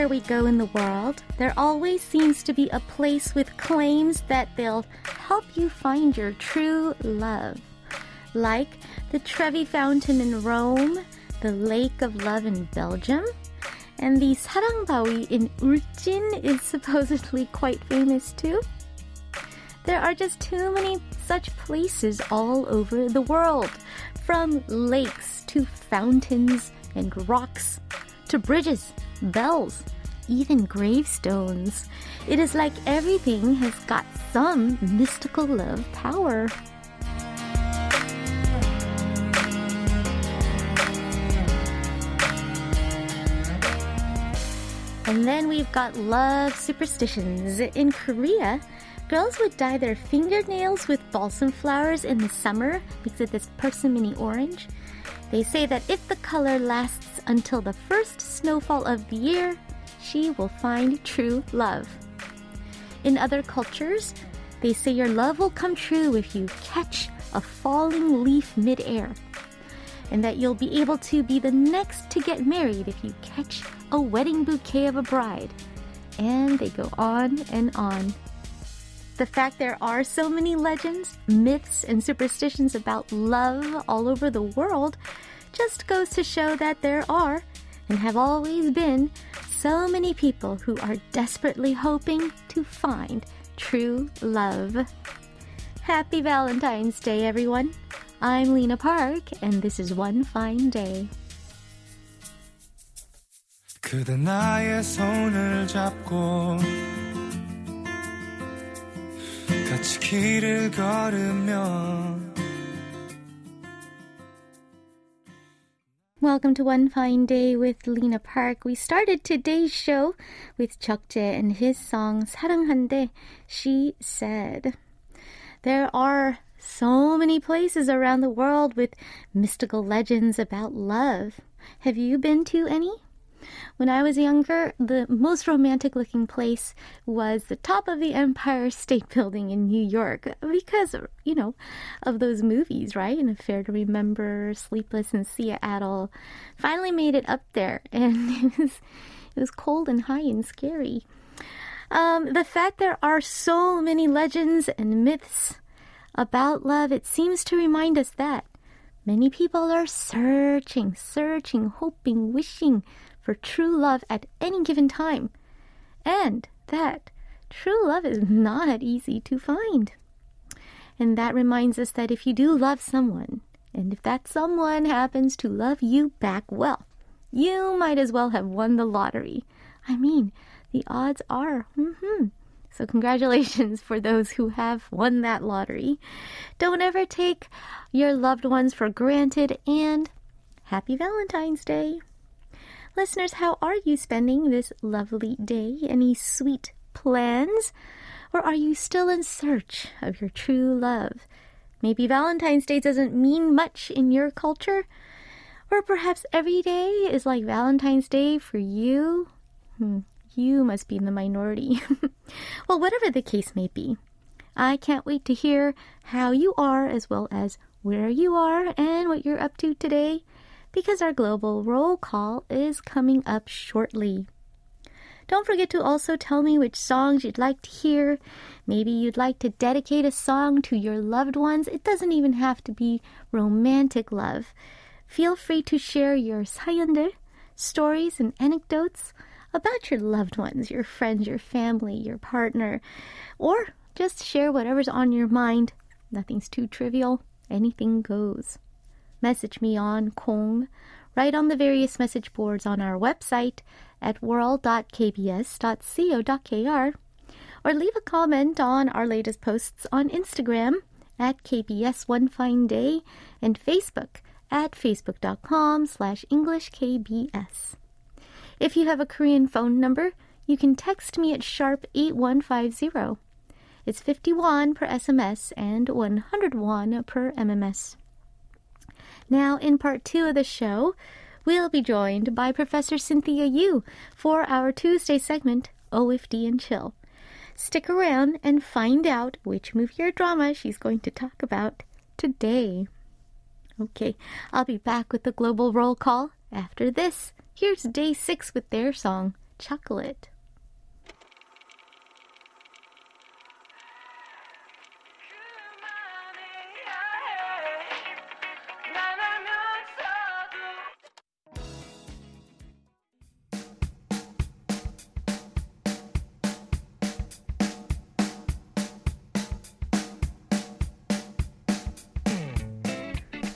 Everywhere we go in the world, there always seems to be a place with claims that they'll help you find your true love. Like the Trevi Fountain in Rome, the Lake of Love in Belgium, and the Sarangbawi in Ulcin is supposedly quite famous too. There are just too many such places all over the world, from lakes to fountains and rocks to bridges, bells, even gravestones. It is like everything has got some mystical love power. And then we've got love superstitions. In Korea, girls would dye their fingernails with balsam flowers in the summer because of this persimmon orange. They say that if the color lasts until the first snowfall of the year, she will find true love. In other cultures, they say your love will come true if you catch a falling leaf midair, and that you'll be able to be the next to get married if you catch a wedding bouquet of a bride. And they go on and on The fact there are so many legends, myths, and superstitions about love all over the world just goes to show that there are, and have always been, so many people who are desperately hoping to find true love. Happy Valentine's Day, everyone. I'm Lena Park, and this is One Fine Day. 그대 나의 손을 잡고 같이 길을 Welcome to One Fine Day with Lena Park. We started today's show with Jukjae and his song 사랑한데, She Said. There are so many places around the world with mystical legends about love. Have you been to any? When I was younger, the most romantic looking place was the top of the Empire State Building in New York because, you know, of those movies, right? An Affair to Remember, Sleepless in Seattle. Finally made it up there, and it was, it was cold and high and scary. Um, the fact there are so many legends and myths about love, it seems to remind us that many people are searching, searching, hoping, wishing for true love at any given time, and that true love is not easy to find. And that reminds us that if you do love someone, and if that someone happens to love you back well, you might as well have won the lottery. I mean, the odds are, mm-hmm. So, congratulations for those who have won that lottery. Don't ever take your loved ones for granted, and happy Valentine's Day. Listeners, how are you spending this lovely day? Any sweet plans? Or are you still in search of your true love? Maybe Valentine's Day doesn't mean much in your culture. Or perhaps every day is like Valentine's Day for you. Hmm, you must be in the minority. well, whatever the case may be, I can't wait to hear how you are as well as where you are and what you're up to today because our global roll call is coming up shortly. Don't forget to also tell me which songs you'd like to hear. Maybe you'd like to dedicate a song to your loved ones. It doesn't even have to be romantic love. Feel free to share your 사연들, stories and anecdotes about your loved ones, your friends, your family, your partner, or just share whatever's on your mind. Nothing's too trivial. Anything goes message me on Kong, write on the various message boards on our website at world.kbs.co.kr, or leave a comment on our latest posts on Instagram at KBS One Fine Day and Facebook at facebook.com slash EnglishKBS. If you have a Korean phone number, you can text me at sharp 8150. It's 51 per SMS and 101 per MMS. Now, in part two of the show, we'll be joined by Professor Cynthia Yu for our Tuesday segment, OFD and Chill. Stick around and find out which movie or drama she's going to talk about today. Okay, I'll be back with the global roll call after this. Here's day six with their song, chocolate.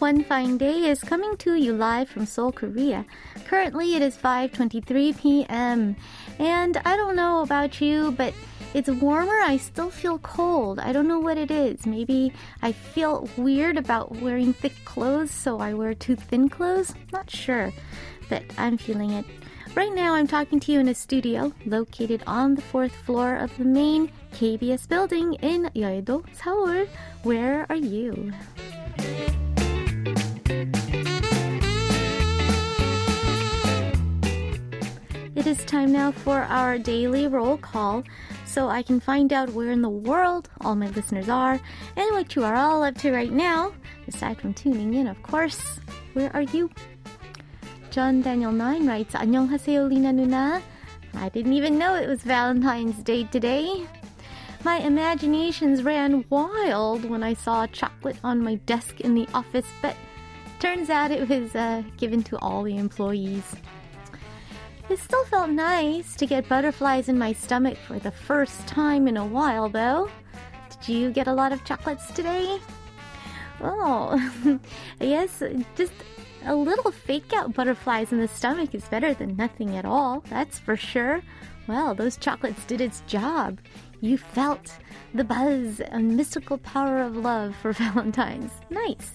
One Fine Day is coming to you live from Seoul, Korea. Currently, it is 5:23 p.m. And I don't know about you, but it's warmer. I still feel cold. I don't know what it is. Maybe I feel weird about wearing thick clothes, so I wear too thin clothes. Not sure, but I'm feeling it. Right now, I'm talking to you in a studio located on the fourth floor of the main KBS building in Yeouido, Seoul. Where are you? It is time now for our daily roll call so I can find out where in the world all my listeners are and what you are all up to right now, aside from tuning in, of course. Where are you? John Daniel 9 writes, 안녕하세요, Lena Nuna. I didn't even know it was Valentine's Day today. My imaginations ran wild when I saw chocolate on my desk in the office, but turns out it was uh, given to all the employees. It still felt nice to get butterflies in my stomach for the first time in a while, though. Did you get a lot of chocolates today? Oh, yes, just a little fake out butterflies in the stomach is better than nothing at all, that's for sure. Well, those chocolates did its job. You felt the buzz and mystical power of love for Valentine's. Nice.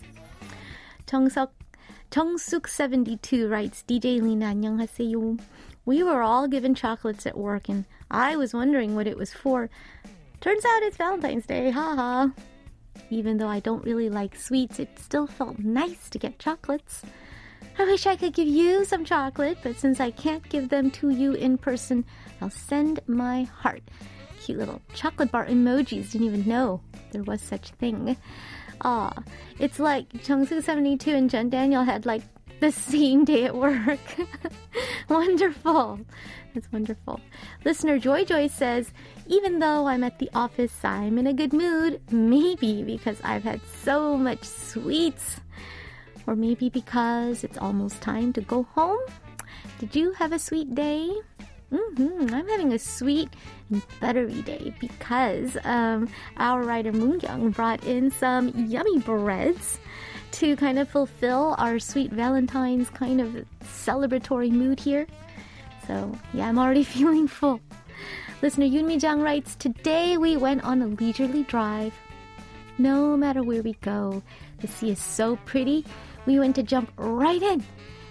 Tong Suk 72 writes, DJ Lena, 안녕하세요. We were all given chocolates at work and I was wondering what it was for. Turns out it's Valentine's Day, haha. Even though I don't really like sweets, it still felt nice to get chocolates. I wish I could give you some chocolate, but since I can't give them to you in person, I'll send my heart. Cute little chocolate bar emojis, didn't even know there was such thing. Ah, it's like Jungsu72 and Jen Daniel had like the same day at work. wonderful. That's wonderful. Listener Joy Joy says, even though I'm at the office, I'm in a good mood. Maybe because I've had so much sweets. Or maybe because it's almost time to go home. Did you have a sweet day? Mm-hmm. I'm having a sweet and buttery day because um, our writer Moon Young brought in some yummy breads to kind of fulfill our sweet Valentine's kind of celebratory mood here. So, yeah, I'm already feeling full. Listener Yunmi Jang writes Today we went on a leisurely drive. No matter where we go, the sea is so pretty, we went to jump right in.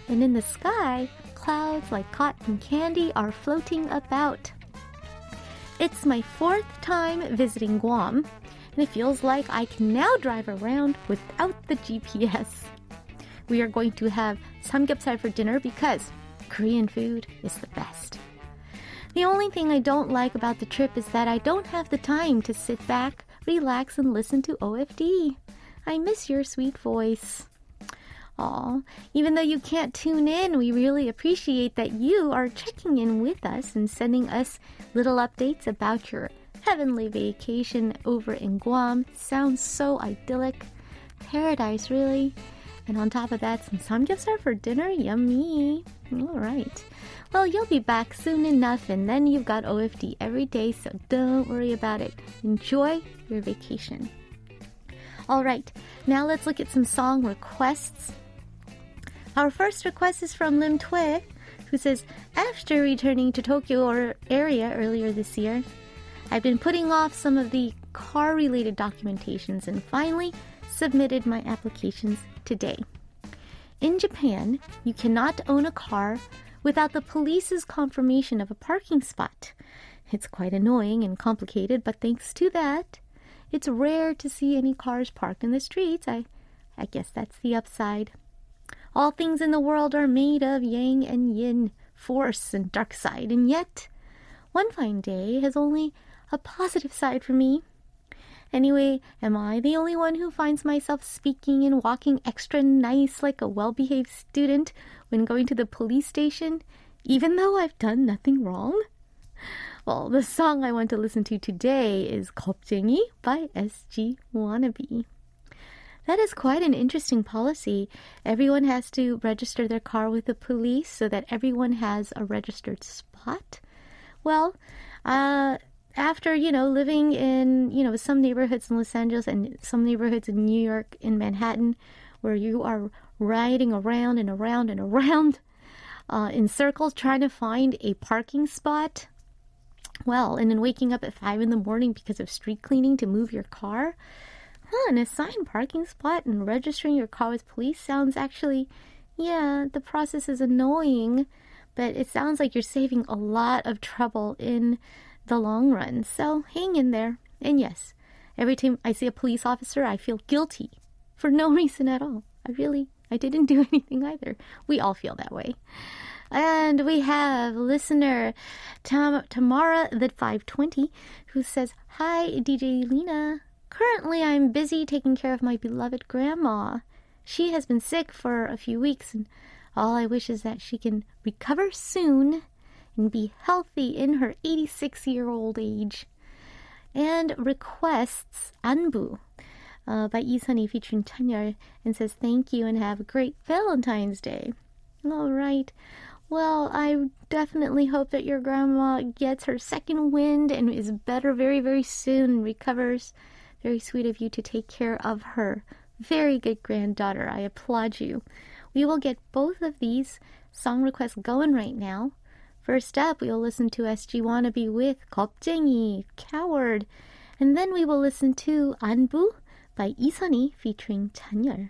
And in the sky, clouds like cotton candy are floating about. It's my fourth time visiting Guam, and it feels like I can now drive around without the GPS. We are going to have samgyeopsal for dinner because Korean food is the best. The only thing I don't like about the trip is that I don't have the time to sit back, relax, and listen to OFD. I miss your sweet voice. Aw, even though you can't tune in, we really appreciate that you are checking in with us and sending us little updates about your heavenly vacation over in Guam. Sounds so idyllic. Paradise, really. And on top of that, some samgyeopsal for dinner. Yummy. All right. Well, you'll be back soon enough, and then you've got OFD every day, so don't worry about it. Enjoy your vacation. All right, now let's look at some song requests. Our first request is from Lim Tue, who says, After returning to Tokyo area earlier this year, I've been putting off some of the car related documentations and finally submitted my applications today. In Japan, you cannot own a car without the police's confirmation of a parking spot. It's quite annoying and complicated, but thanks to that, it's rare to see any cars parked in the streets. I, I guess that's the upside. All things in the world are made of yang and yin, force and dark side, and yet one fine day has only a positive side for me. Anyway, am I the only one who finds myself speaking and walking extra nice like a well behaved student when going to the police station, even though I've done nothing wrong? Well, the song I want to listen to today is Kopjengi by SG Wannabe. That is quite an interesting policy. Everyone has to register their car with the police so that everyone has a registered spot. Well, uh, after, you know, living in, you know, some neighborhoods in Los Angeles and some neighborhoods in New York, in Manhattan, where you are riding around and around and around uh, in circles trying to find a parking spot well, and then waking up at 5 in the morning because of street cleaning to move your car. Huh, an assigned parking spot and registering your car with police sounds actually, yeah, the process is annoying, but it sounds like you're saving a lot of trouble in the long run. So hang in there. And yes, every time I see a police officer, I feel guilty for no reason at all. I really, I didn't do anything either. We all feel that way. And we have listener Tam- Tamara the 520 who says, Hi, DJ Lena. Currently, I'm busy taking care of my beloved grandma. She has been sick for a few weeks, and all I wish is that she can recover soon and be healthy in her 86 year old age. And requests Anbu uh, by Isani featuring Chanyeol and says thank you and have a great Valentine's Day. All right. Well, I definitely hope that your grandma gets her second wind and is better very, very soon and recovers. Very sweet of you to take care of her. Very good granddaughter. I applaud you. We will get both of these song requests going right now. First up, we will listen to SG Wannabe with 겁쟁이, Coward. And then we will listen to 안부 by 이선희 featuring 찬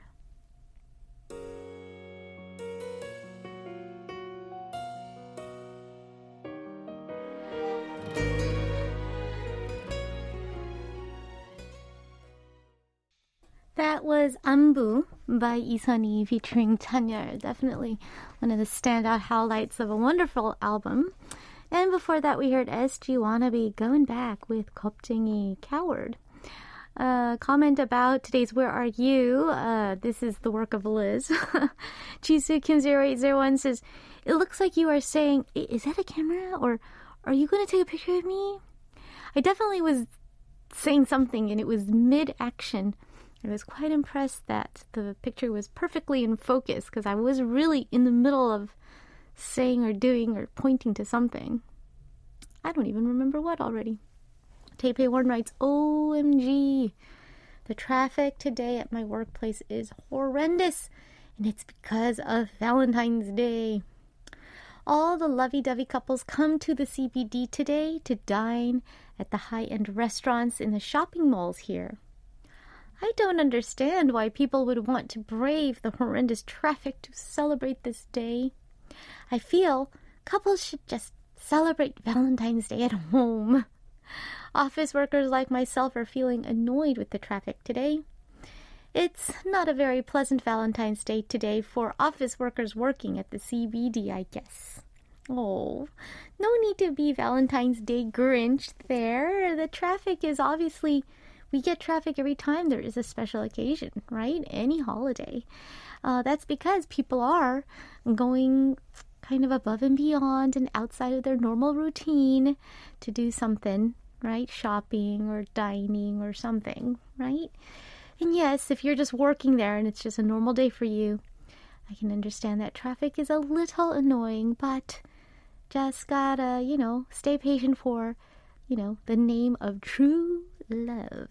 That was Anbu by Isani featuring Chanyeol. Definitely one of the standout highlights of a wonderful album. And before that, we heard SG Wannabe going back with Koptingi Coward. Uh, comment about today's Where Are You? Uh, this is the work of Liz. Chisu Kim0801 says, It looks like you are saying, Is that a camera? Or are you going to take a picture of me? I definitely was saying something and it was mid action I was quite impressed that the picture was perfectly in focus because I was really in the middle of saying or doing or pointing to something. I don't even remember what already. Taipei Warren writes, OMG. The traffic today at my workplace is horrendous, and it's because of Valentine's Day. All the lovey dovey couples come to the CBD today to dine at the high end restaurants in the shopping malls here. I don't understand why people would want to brave the horrendous traffic to celebrate this day. I feel couples should just celebrate Valentine's Day at home. Office workers like myself are feeling annoyed with the traffic today. It's not a very pleasant Valentine's Day today for office workers working at the CBD, I guess. Oh, no need to be Valentine's Day Grinch there. The traffic is obviously we get traffic every time there is a special occasion, right? Any holiday. Uh, that's because people are going kind of above and beyond and outside of their normal routine to do something, right? Shopping or dining or something, right? And yes, if you're just working there and it's just a normal day for you, I can understand that traffic is a little annoying, but just gotta, you know, stay patient for, you know, the name of true love.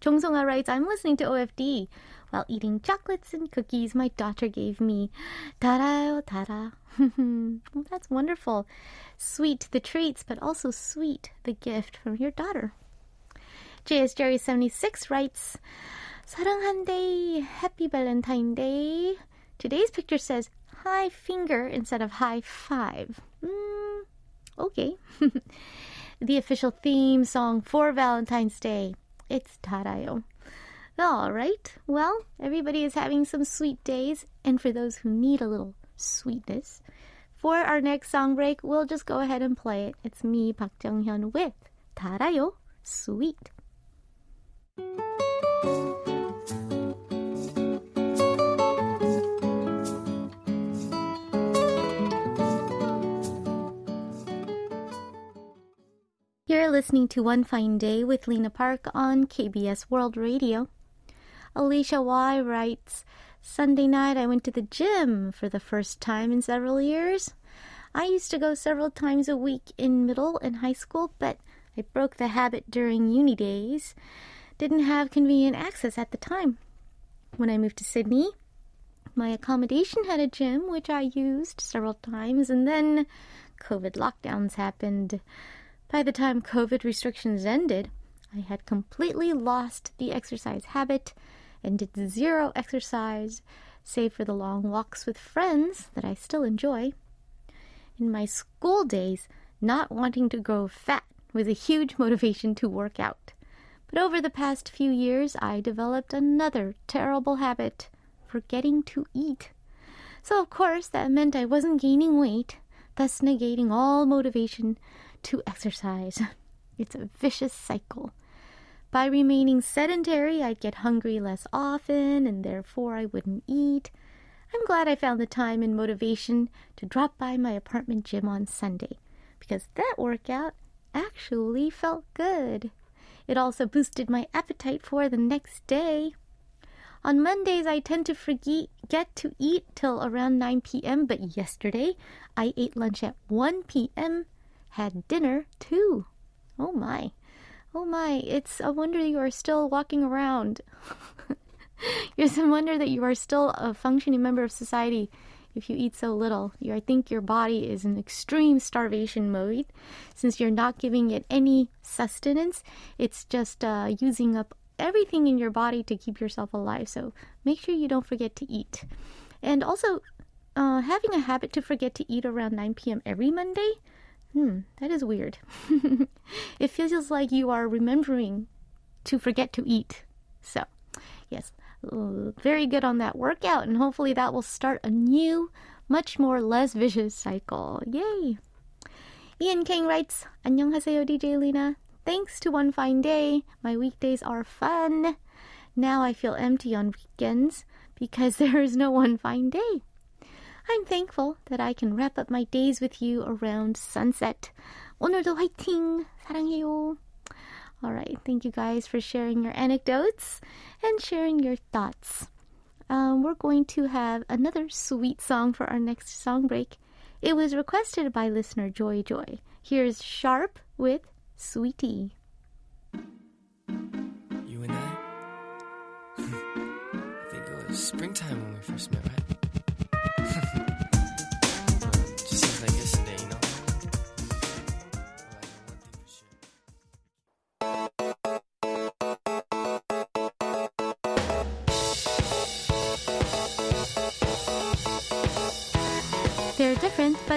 Jongsonga writes, I'm listening to OFD while eating chocolates and cookies my daughter gave me. 달아요, 달아. well, that's wonderful. Sweet the treats, but also sweet the gift from your daughter. JS Jerry 76 writes, 사랑한대, happy Valentine Day. Today's picture says high finger instead of high five. Mm, okay. the official theme song for Valentine's Day. It's Tarayo. All right. Well, everybody is having some sweet days, and for those who need a little sweetness, for our next song break, we'll just go ahead and play it. It's me, Park Jung Hyun, with Tarayo, Sweet. You're listening to One Fine Day with Lena Park on KBS World Radio. Alicia Y writes, Sunday night I went to the gym for the first time in several years. I used to go several times a week in middle and high school, but I broke the habit during uni days. Didn't have convenient access at the time. When I moved to Sydney, my accommodation had a gym which I used several times, and then COVID lockdowns happened. By the time COVID restrictions ended, I had completely lost the exercise habit and did zero exercise, save for the long walks with friends that I still enjoy. In my school days, not wanting to grow fat was a huge motivation to work out. But over the past few years, I developed another terrible habit forgetting to eat. So, of course, that meant I wasn't gaining weight, thus negating all motivation to exercise. It's a vicious cycle. By remaining sedentary, I'd get hungry less often, and therefore I wouldn't eat. I'm glad I found the time and motivation to drop by my apartment gym on Sunday, because that workout actually felt good. It also boosted my appetite for the next day. On Mondays, I tend to forget to eat till around 9 p.m., but yesterday I ate lunch at 1 p.m had dinner too. Oh my. Oh my. It's a wonder you are still walking around. it's a wonder that you are still a functioning member of society if you eat so little. You, I think your body is in extreme starvation mode since you're not giving it any sustenance. It's just uh, using up everything in your body to keep yourself alive. So make sure you don't forget to eat. And also, uh, having a habit to forget to eat around 9 p.m. every Monday hmm, that is weird. it feels like you are remembering to forget to eat. So, yes, very good on that workout, and hopefully that will start a new, much more less vicious cycle. Yay! Ian King writes, 안녕하세요, DJ Lena. Thanks to one fine day, my weekdays are fun. Now I feel empty on weekends because there is no one fine day. I'm thankful that I can wrap up my days with you around sunset. 오늘도 화이팅! 사랑해요. All right, thank you guys for sharing your anecdotes and sharing your thoughts. Um, we're going to have another sweet song for our next song break. It was requested by listener Joy Joy. Here's Sharp with Sweetie. You and I? I think it was springtime when we first met, right?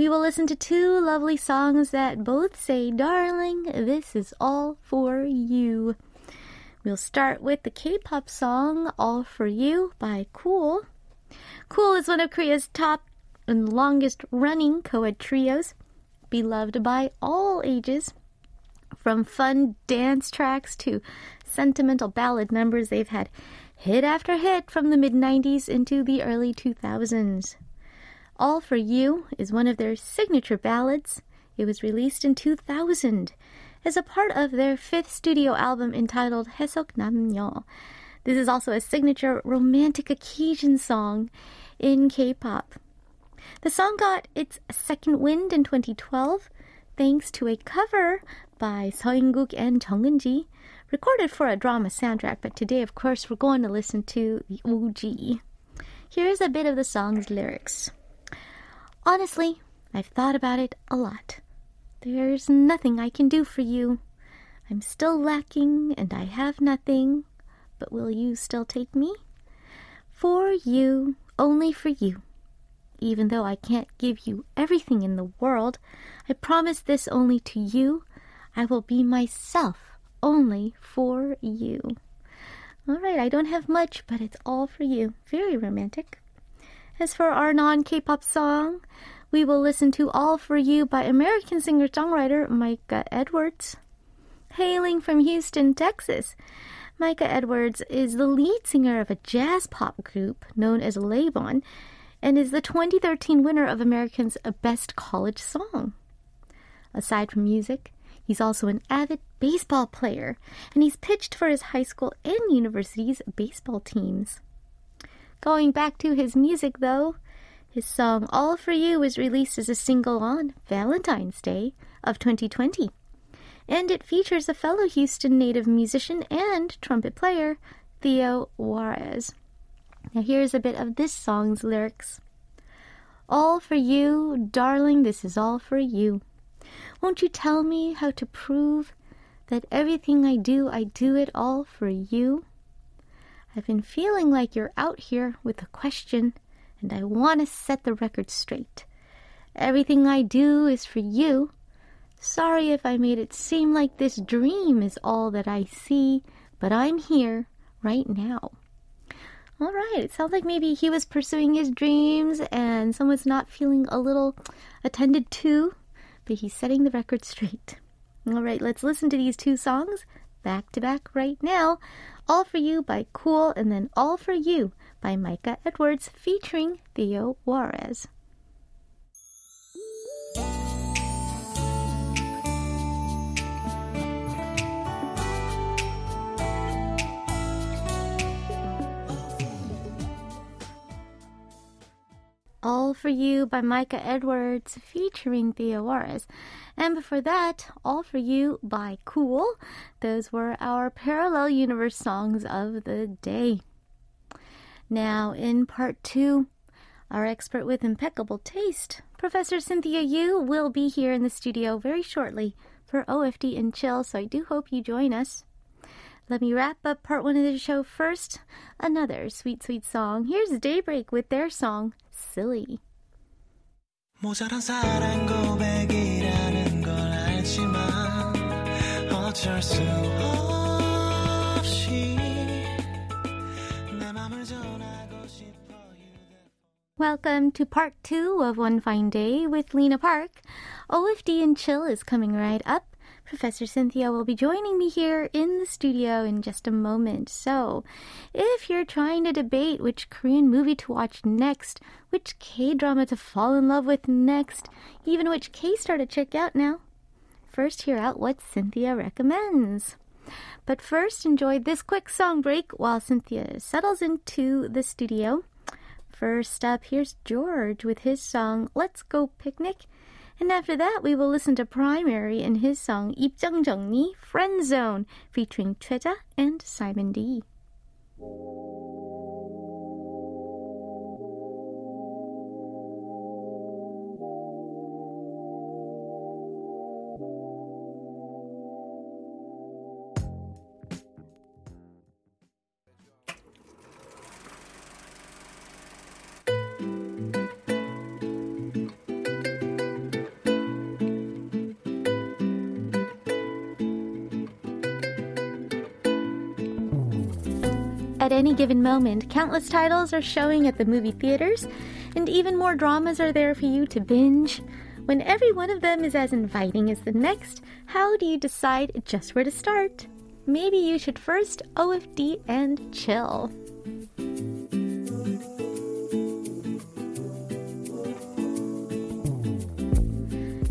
we will listen to two lovely songs that both say, Darling, this is all for you. We'll start with the K pop song All for You by Cool. Cool is one of Korea's top and longest running co ed trios, beloved by all ages. From fun dance tracks to sentimental ballad numbers, they've had hit after hit from the mid 90s into the early 2000s. All for You is one of their signature ballads. It was released in 2000 as a part of their fifth studio album entitled Hesok Namnyo. This is also a signature romantic occasion song in K pop. The song got its second wind in 2012 thanks to a cover by Seo In-guk and Jung-eunji, recorded for a drama soundtrack, but today, of course, we're going to listen to the OG. Here's a bit of the song's lyrics. Honestly, I've thought about it a lot. There's nothing I can do for you. I'm still lacking and I have nothing, but will you still take me? For you, only for you. Even though I can't give you everything in the world, I promise this only to you. I will be myself only for you. All right, I don't have much, but it's all for you. Very romantic. As for our non K pop song, we will listen to All for You by American singer songwriter Micah Edwards. Hailing from Houston, Texas, Micah Edwards is the lead singer of a jazz pop group known as Lavoon and is the 2013 winner of American's Best College Song. Aside from music, he's also an avid baseball player, and he's pitched for his high school and university's baseball teams. Going back to his music, though, his song All For You was released as a single on Valentine's Day of 2020, and it features a fellow Houston native musician and trumpet player, Theo Juarez. Now, here's a bit of this song's lyrics All for you, darling, this is all for you. Won't you tell me how to prove that everything I do, I do it all for you? I've been feeling like you're out here with a question, and I want to set the record straight. Everything I do is for you. Sorry if I made it seem like this dream is all that I see, but I'm here right now. All right, it sounds like maybe he was pursuing his dreams and someone's not feeling a little attended to, but he's setting the record straight. All right, let's listen to these two songs back to back right now. All for You by Cool and then All for You by Micah Edwards featuring Theo Juarez. All for You by Micah Edwards featuring Theo Juarez. And before that, All for You by Cool. Those were our parallel universe songs of the day. Now, in part two, our expert with impeccable taste, Professor Cynthia Yu, will be here in the studio very shortly for OFD and Chill, so I do hope you join us. Let me wrap up part one of the show first. Another sweet, sweet song. Here's Daybreak with their song, Silly. 모자란 사랑 고백이라는 걸 알지만 어쩔 수 없이 내 맘을 전하고 싶어 Welcome to part two of One Fine Day with Lena Park. OFD and Chill is coming right up. Professor Cynthia will be joining me here in the studio in just a moment. So, if you're trying to debate which Korean movie to watch next, which K drama to fall in love with next, even which K star to check out now, first hear out what Cynthia recommends. But first, enjoy this quick song break while Cynthia settles into the studio. First up, here's George with his song Let's Go Picnic. And after that, we will listen to Primary and his song 입장 정리 Friend Zone featuring Treja and Simon D. At any given moment, countless titles are showing at the movie theaters, and even more dramas are there for you to binge. When every one of them is as inviting as the next, how do you decide just where to start? Maybe you should first OFD and chill.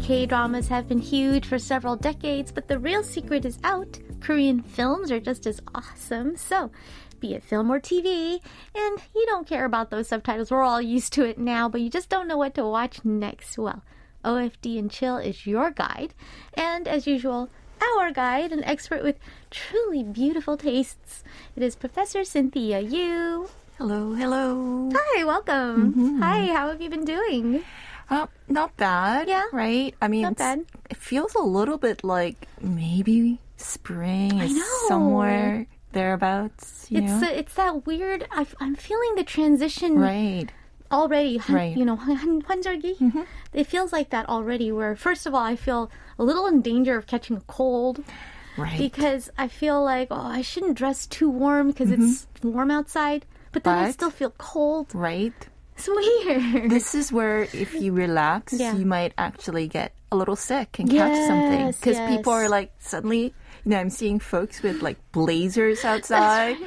K dramas have been huge for several decades, but the real secret is out. Korean films are just as awesome. So, be it film or TV, and you don't care about those subtitles. We're all used to it now, but you just don't know what to watch next. Well, OFD and Chill is your guide, and as usual, our guide, an expert with truly beautiful tastes. It is Professor Cynthia Yu. Hello, hello. Hi, welcome. Hi, how have you been doing? Uh, not bad. Yeah. Right? I mean, Not bad. it feels a little bit like maybe spring is know. somewhere thereabouts. You It's know? uh, it's that weird. I, I'm feeling the transition right. already 한, Right. you know 한, 환절기. It feels like that already. Where first of all, I feel a little in danger of catching a cold Right. because I feel like oh I shouldn't dress too warm because it's warm outside, but then I But- still feel cold. right. It's weird. This is where if you relax, Yeah. you might actually get a little sick and catch something. Yes, Because people yes. are like suddenly, you know, I'm seeing folks with like blazers outside,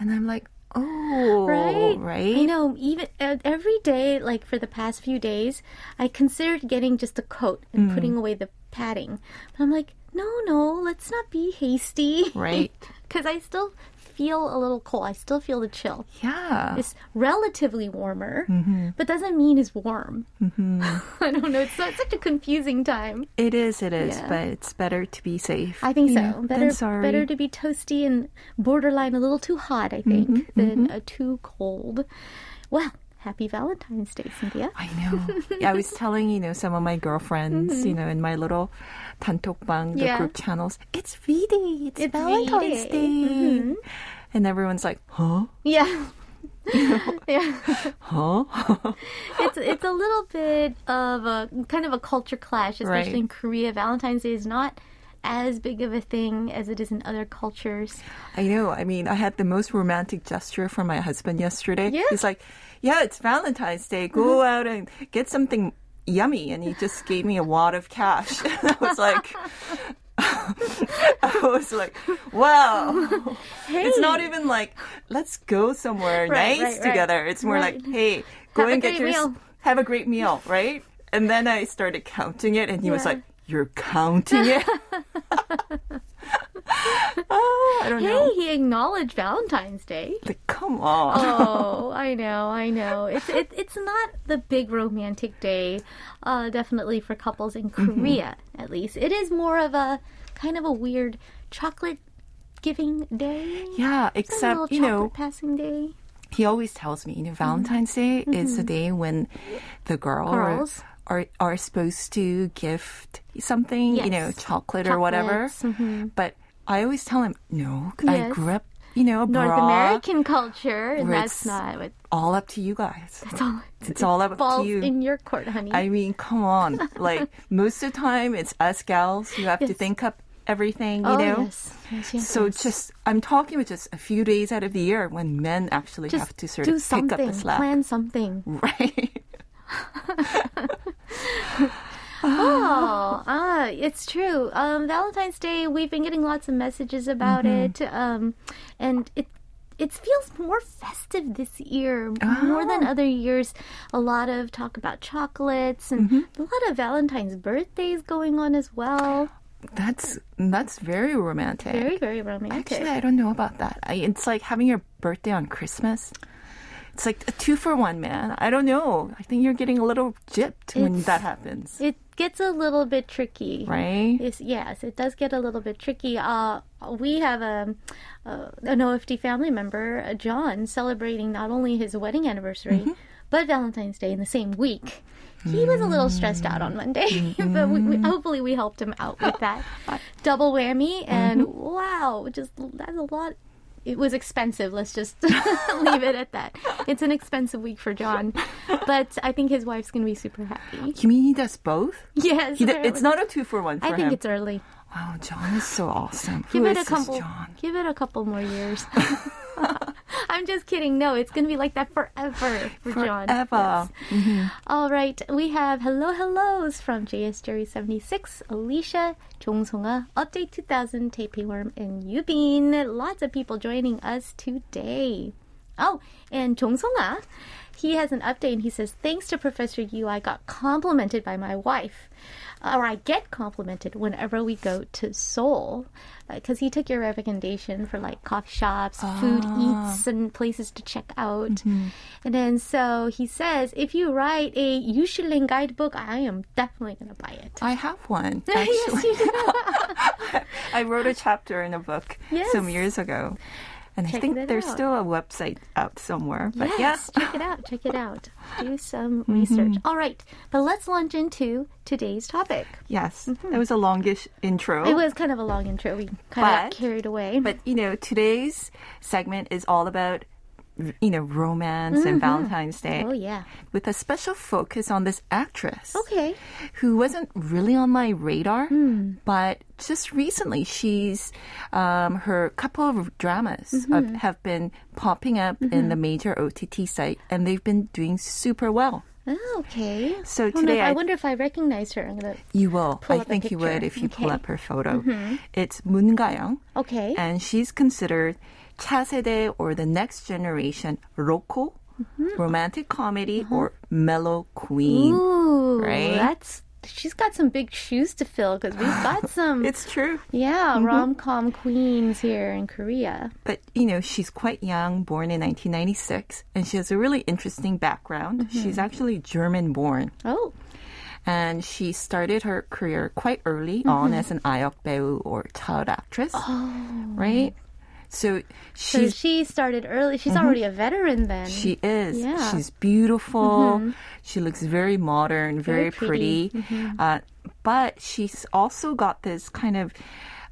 and I'm like, oh, Right? right. I know. Even uh, every day, like for the past few days, I considered getting just a coat and putting away the padding. But I'm like, no, no, let's not be hasty. Right. Because I still feel a little cold. I still feel the chill. Yeah. It's relatively warmer, Mm-hmm. but doesn't mean it's warm. I don't know. It's, so- it's such a confusing time. It is, it is, Yeah. but it's better to be safe. I think you so. better, sorry. better to be toasty and borderline a little too hot. I think Mm-hmm, than uh, too cold. Well, happy Valentine's Day, Cynthia. I know. Yeah, I was telling, you know, some of my girlfriends, you know, in my little 단톡방, the Mm-hmm. Yeah. group channels, it's V-Day, it's, It's Valentine's V-Day. Day. Mm-hmm. And everyone's like, huh? Yeah. yeah. Huh? It's it's a little bit of a kind of a culture clash, especially Right. in Korea. Valentine's Day is not as big of a thing as it is in other cultures. I know. I mean, I had the most romantic gesture from my husband yesterday. Yeah. Mm-hmm. He's like, yeah, it's Valentine's Day. Go mm-hmm. out and get something yummy. And he just gave me a wad of cash. I was like, I was like, wow. Hey. It's not even like, let's go somewhere Right, nice right, right. together. It's more like, hey, go Have and get your, meal. have a great meal, right? And then I started counting it and he was like, you're counting it? oh, I don't know. Hey, he acknowledged Valentine's Day. Like, come on. Oh, I know, I know. It's it, it's not the big romantic day, uh, definitely for couples in Mm-hmm. Korea, at least. It is more of a kind of a weird chocolate giving day. Yeah, a except, you know, passing day. he always tells me, you know, Valentine's Day is the day when the girl Mm-hmm. Girls. are, are supposed to gift something, you know, Yes. chocolate or whatever. Chocolates, mhm. But I always tell him, no, I grew up, you know, North. American culture, and that's it's not what. All up to you guys. It's all, It's all up to you. in your court, honey. I mean, come on. Like, most of the time, it's us gals who have to think up everything, you oh know? yes, yes, yes. So yes. just, I'm talking about just a few days out of the year when men actually just have to sort do of pick up the slack. plan something. Right. Oh, ah, it's true. Um, Valentine's Day, we've been getting lots of messages about Mm-hmm. it, um, and it it feels more festive this year, more than Oh. other years. A lot of talk about chocolates and Mm-hmm. a lot of Valentine's birthdays going on as well. That's that's very romantic. Very, very romantic. Actually, I don't know about that. I, it's like having your birthday on Christmas. It's like a two for one, man. I don't know. I think you're getting a little gypped when that happens, it gets a little bit tricky. right? Yes, yes, it does get a little bit tricky. Uh, we have a, uh, an OFD family member, uh, John, celebrating not only his wedding anniversary, but Valentine's Day in the same week. He was a little stressed out on Monday, but we, we, hopefully we helped him out with that double whammy. And wow, just that's a lot. It was expensive. Let's just leave it at that. It's an expensive week for John, but I think his wife's gonna be super happy. You mean he does both? Yes, He d- it's not a two for one for I think him. it's early. Wow, John is so awesome. Give Who it a couple. Give it a couple more years. I'm just kidding. No, it's gonna be like that forever for forever. John. Forever. Yes. Mm-hmm. All right, we have hello hellos from JS Jerry 76, Alicia, Jongsonga, Update 2000, Tapeworm, and Yubin. Lots of people joining us today. Oh, and Jongsonga, he has an update. and He says thanks to Professor Yu, I got complimented by my wife. Or I get complimented whenever we go to Seoul. Uh, because he took your recommendation for like coffee shops, food ah. eats, and places to check out. Mm-hmm. And then so he says, if you write a Yushiling guidebook, I am definitely going to buy it. I have one. yes, you do. I wrote a chapter in a book Yes. some years ago, and I think there's out. still a website out somewhere. But Yes, yeah, check it out. Check it out. Do some research. All right, but let's launch into today's topic. yes, that was a longish intro. Mm-hmm. It was kind of a long intro. We kind of carried away. But you know, today's segment is all about you know, romance and Valentine's Day Oh yeah. with a special focus on this actress. Okay. Who wasn't really on my radar, Hmm. but just recently she's, um, her couple of dramas Mm-hmm. uh, have been popping up in the major OTT site and they've been doing super well. Oh, okay. So I today if, I I- wonder if I recognize her. You will. I think you would if you pull up her photo. It's Moon Ga-young. Okay. and she's considered 차세대 or the next generation 로코, romantic comedy or mellow queen. Ooh, right? that's she's got some big shoes to fill because we've got some. It's true. yeah, rom com queens here in Korea. But, you know, she's quite young, born in 1996, and she has a really interesting background. She's actually German born, Oh, and she started her career quite early on as an 아역 배우 or child actress, right? So so she started early. She's already a veteran then. She is. Yeah. Mm-hmm. She's beautiful. She looks very modern, very, Very pretty. Mm-hmm. Uh, but she's also got this kind of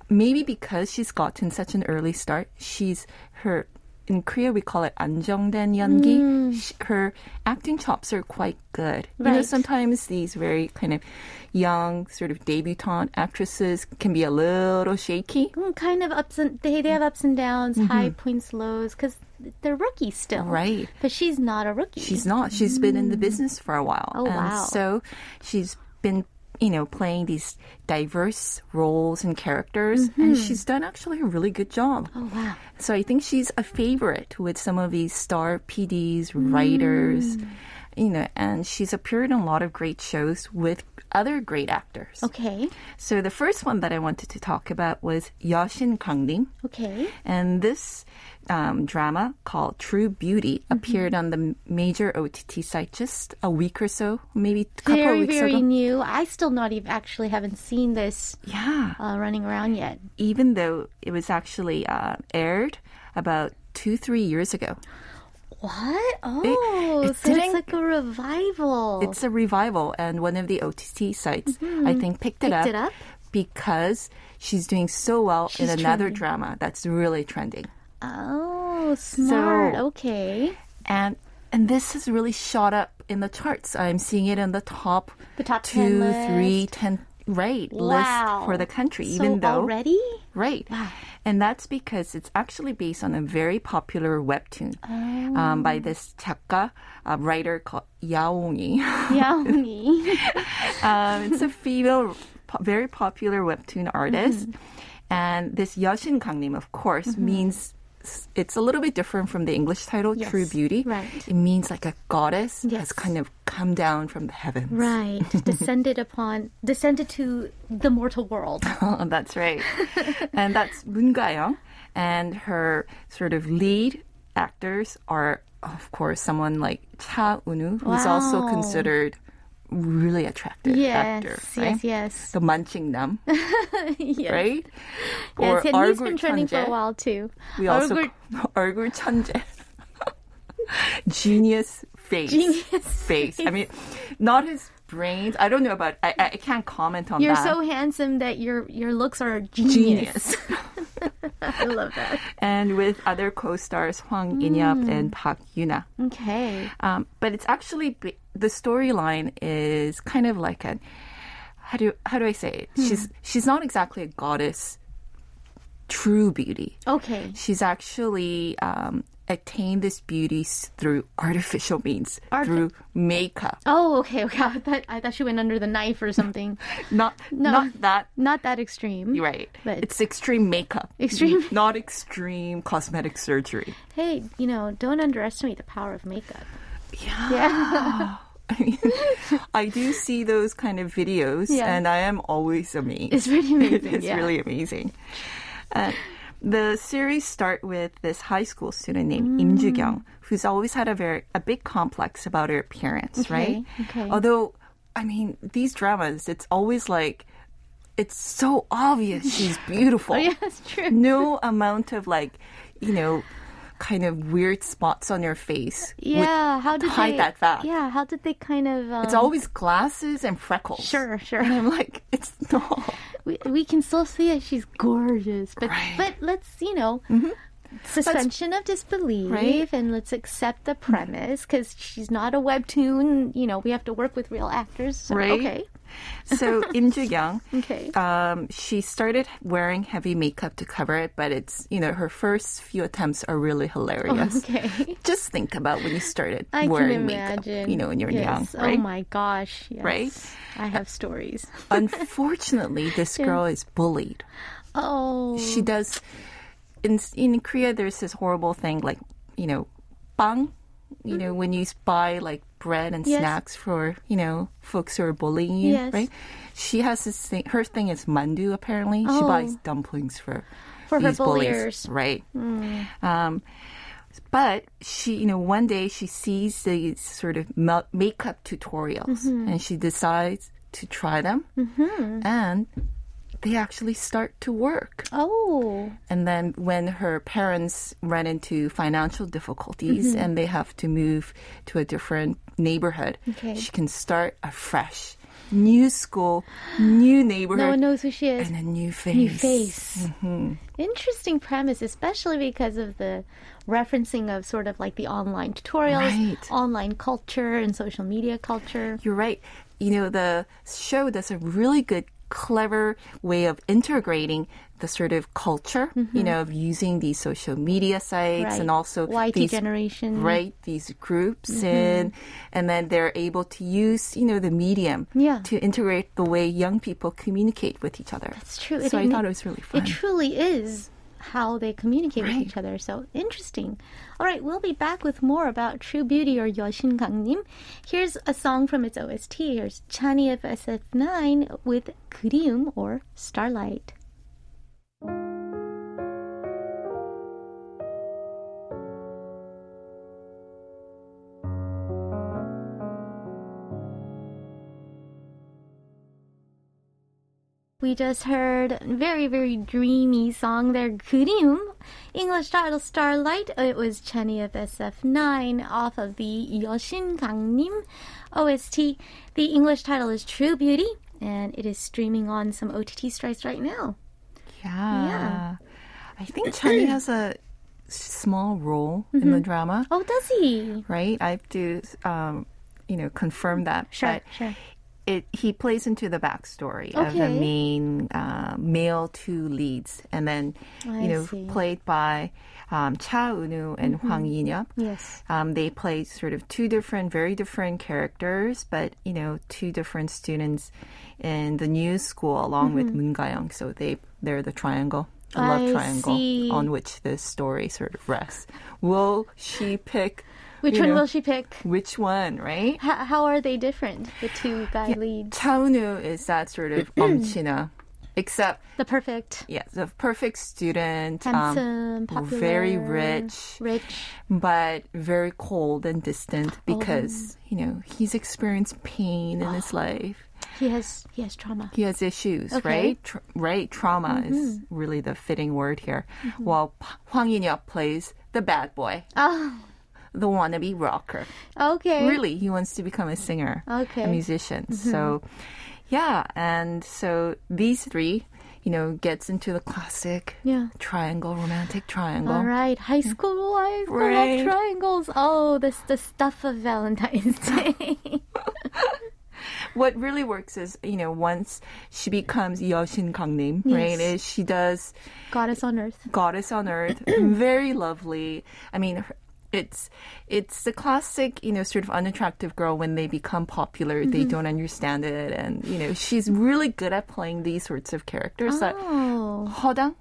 maybe because she's gotten such an early start. She's her in Korea we call it 안정된 연기. Sh her acting chops are quite good. You know, Mm. Right. sometimes these very kind of young sort of debutante actresses can be a little shaky. Mm, kind of ups and they they have ups and downs, high points, lows because they're rookies still. Mm-hmm. Right. But she's not a rookie. She's not. She's been in the business for a while. Oh, and wow. So she's been, you know, playing these diverse roles and characters, mm-hmm. and she's done actually a really good job. Oh wow! So I think she's a favorite with some of these star PDs, writers, mm. you know, and she's appeared in a lot of great shows with other great actors. Okay. So the first one that I wanted to talk about was Yashin Kangnim. Okay. And this um, drama called True Beauty Mm-hmm. appeared on the major OTT site just a week or so, maybe a couple Very of weeks very ago. new. I still not even actually haven't seen this Yeah, uh, running around yet. even though it was actually uh, aired about two, three years ago. What? Oh, it so it's like a revival. It's a revival, and one of the OTT sites, I think, picked it Mm-hmm. Picked up it up? because she's doing so well She's in another trending. drama that's really trending. Oh, smart. So- okay. and and this has really shot up in the charts. I'm seeing it in the top, The top two, 10 three, ten, right Wow. list for the country. So even though already? right, Wow. and that's because it's actually based on a very popular webtoon um, Oh. by this 작가, a writer called Yaongi. Yaongi. um, it's a female, po- very popular webtoon artist. Mm-hmm. And this Yashin Kangnim, of course, means s- it's a little bit different from the English title, Yes, True Beauty. right. It means like a goddess Yes. has kind of come down from the heavens. right. Descended upon, descended to the mortal world. Oh, that's right. and that's Moon Ga-young. And her sort of lead actors are, of course, someone like Cha Eun-woo, who's also considered really attractive yes, actor, right? Yes, yes, The Mancingnam, yes. right? Yes, and he's been trending for a while too. We also Argur Chanje. Genius face. Genius face. face. I mean, not his brains. I don't know about. I, I can't comment on you're that. You're so handsome that your your looks are genius. genius. I love that. And with other co-stars Hwang mm. In-yeop and Park Yuna. Okay. Um, but it's actually the storyline is kind of like a how do how do I say it? She's she's not exactly a goddess, true beauty. Okay. She's actually um, attained this beauty through artificial means, through makeup. Oh, okay, okay. I thought I thought she went under the knife or something. Not No. not that. Not that extreme. You're right. But- it's extreme makeup. Extreme- not extreme cosmetic surgery. Hey, you know, don't underestimate the power of makeup. Yeah. Yeah. I mean, I do see those kind of videos, Yeah. and I am always amazed. It's really amazing, it's yeah. really amazing. Uh, the series start with this high school student named Mm. Im Ju-kyung, who's always had a very a big complex about her appearance, right? okay. Although, I mean, these dramas, it's always like it's so obvious she's beautiful. Oh, yeah, that's true. No amount of like, you know, kind of weird spots on your face. Yeah, how did hide they, that fact. Yeah, how did they kind of? Um, It's always glasses and freckles. sure, sure. And I'm like, it's not. We, we can still see it. she's gorgeous, but Right. but let's you know, suspension of disbelief Right? and let's accept the premise because she's not a webtoon. You know, we have to work with real actors. So, Right. Okay. So In Ju Young, Okay. um, she started wearing heavy makeup to cover it, but it's you know her first few attempts are really hilarious. Okay. Just think about when you started I wearing makeup, you know, when you're young, yes. right? Oh my gosh. Yes. Right? I have stories. Unfortunately, this girl is bullied. Oh. She does. In in Korea, there's this horrible thing like you know, bang. You know, when you buy like bread and Mm-hmm. Yes. snacks for you know folks who are bullying you, Yes. right? She has this thing. Her thing is mandu. Apparently, she Oh. buys dumplings for For her these bullies, bulliers. Hmm. right? Um, but she, you know, one day she sees these sort of makeup tutorials, Mm-hmm. and she decides to try them, and they actually start to work. Oh. And then when her parents run into financial difficulties Mm-hmm. and they have to move to a different neighborhood, Okay. she can start afresh. New school, new neighborhood, No one knows who she is. and a new face. New face. Mm-hmm. Interesting premise, especially because of the referencing of sort of like the online tutorials, Right. online culture, and social media culture. You're right. You know, the show does a really good, clever way of integrating the sort of culture, you know, of using these social media sites Mm-hmm. Right. and also YT these, generation. right? These groups Mm-hmm. in, and then they're able to use, you know, the medium Yeah. to integrate the way young people communicate with each other. That's true. So It- I thought it was really fun. It truly is how they communicate right. with each other. So interesting. All right, we'll be back with more about True Beauty or Yoshin Kangnim. Here's a song from its OST. Here's Chani of SF9 with Kurium or Starlight. We just heard very, very dreamy song there, Kurim. English title Starlight. It was Chani of SF9 off of the Yoshin Kangnim OST. The English title is True Beauty, and it is streaming on some OTT sites right now. Yeah. yeah. I think Chani has a small role mm-hmm. in the mm-hmm. drama. Oh, does he? Right? I have to, um, you know, confirm that. Sure, but sure. It, he plays into the backstory of the main uh, male two leads, and then I you know see. Mm-hmm. played by um, Cha Eun-woo and Hwang In-yeop. Yes. Um, they play sort of two different, very different characters, but you know, two different students in the new school along with Moon Ga-young. So they they're the triangle, the love Mm-hmm. I triangle see. on which this story sort of rests. Will she pick? Which one know, will she pick? Which one, right? H- how are they different, the two guy leads? Cha Eun-woo is that sort of umchina, except The perfect, yeah, the perfect student, handsome, um, popular, very rich, rich. but very cold and distant because Oh. you know he's experienced pain in his life. He has he has trauma. He has issues, Okay. Mm-hmm. right? Tra- right, trauma is really the fitting word here. While P- Hwang In-yeop plays the bad boy, Oh, the wannabe rocker. okay. really he wants to become a singer Okay. a musician mm-hmm. so yeah and so these three you know gets into the classic Yeah. triangle romantic triangle All right, high mm. school life, Right. triangles. Oh, this the stuff of Valentine's Day. what really works is you know once she becomes Yoshin Gangnim right is she does Goddess on Earth. goddess on earth very lovely i mean her- it's it's the classic you know sort of unattractive girl when they become popular they Mm-hmm. don't understand it and you know she's really good at playing these sorts of characters that Oh, 허당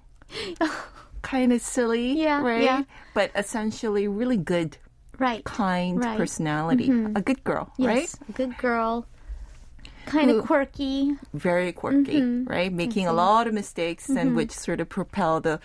kind of silly Yeah, right yeah. but essentially really good right. kind Right. Mm-hmm. personality a good girl right a good girl. Kind of quirky. very quirky, Mm-hmm. right? Making a lot of mistakes and which sort of propel the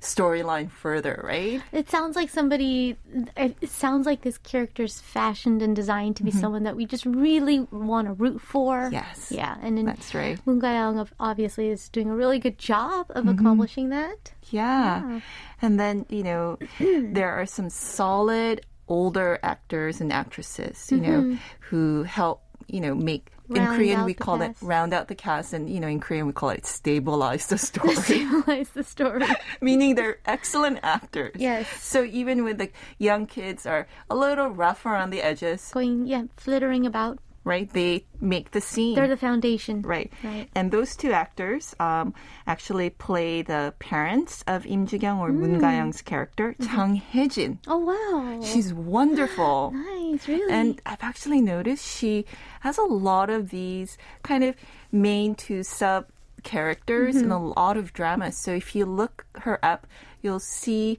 storyline further, right? It sounds like somebody. It sounds like this character's fashioned and designed to be someone that we just really want to root for. Mm-hmm. Yes. Yeah, and then That's right. Moon Ga-young obviously is doing a really good job of Mm-hmm. accomplishing that. Yeah. And then, you know, there are some solid older actors and actresses, you know, who help, you know, make in Korean we call cast. it round out the cast, and you know in Korean we call it stabilize the story, Stabilize the story. meaning they're excellent actors. Yes. So even with the young kids are a little rough around the edges, Going, yeah, flittering about. Right? They make the scene. They're the foundation. Right. Right. And those two actors um, actually play the parents of Im Ji-kyung or Mm. Moon Ga-young's character, Mm-hmm. Jang Hye-jin. Oh, wow. She's wonderful. nice, really. And I've actually noticed she has a lot of these kind of main to sub characters in a lot of dramas. So if you look her up, you'll see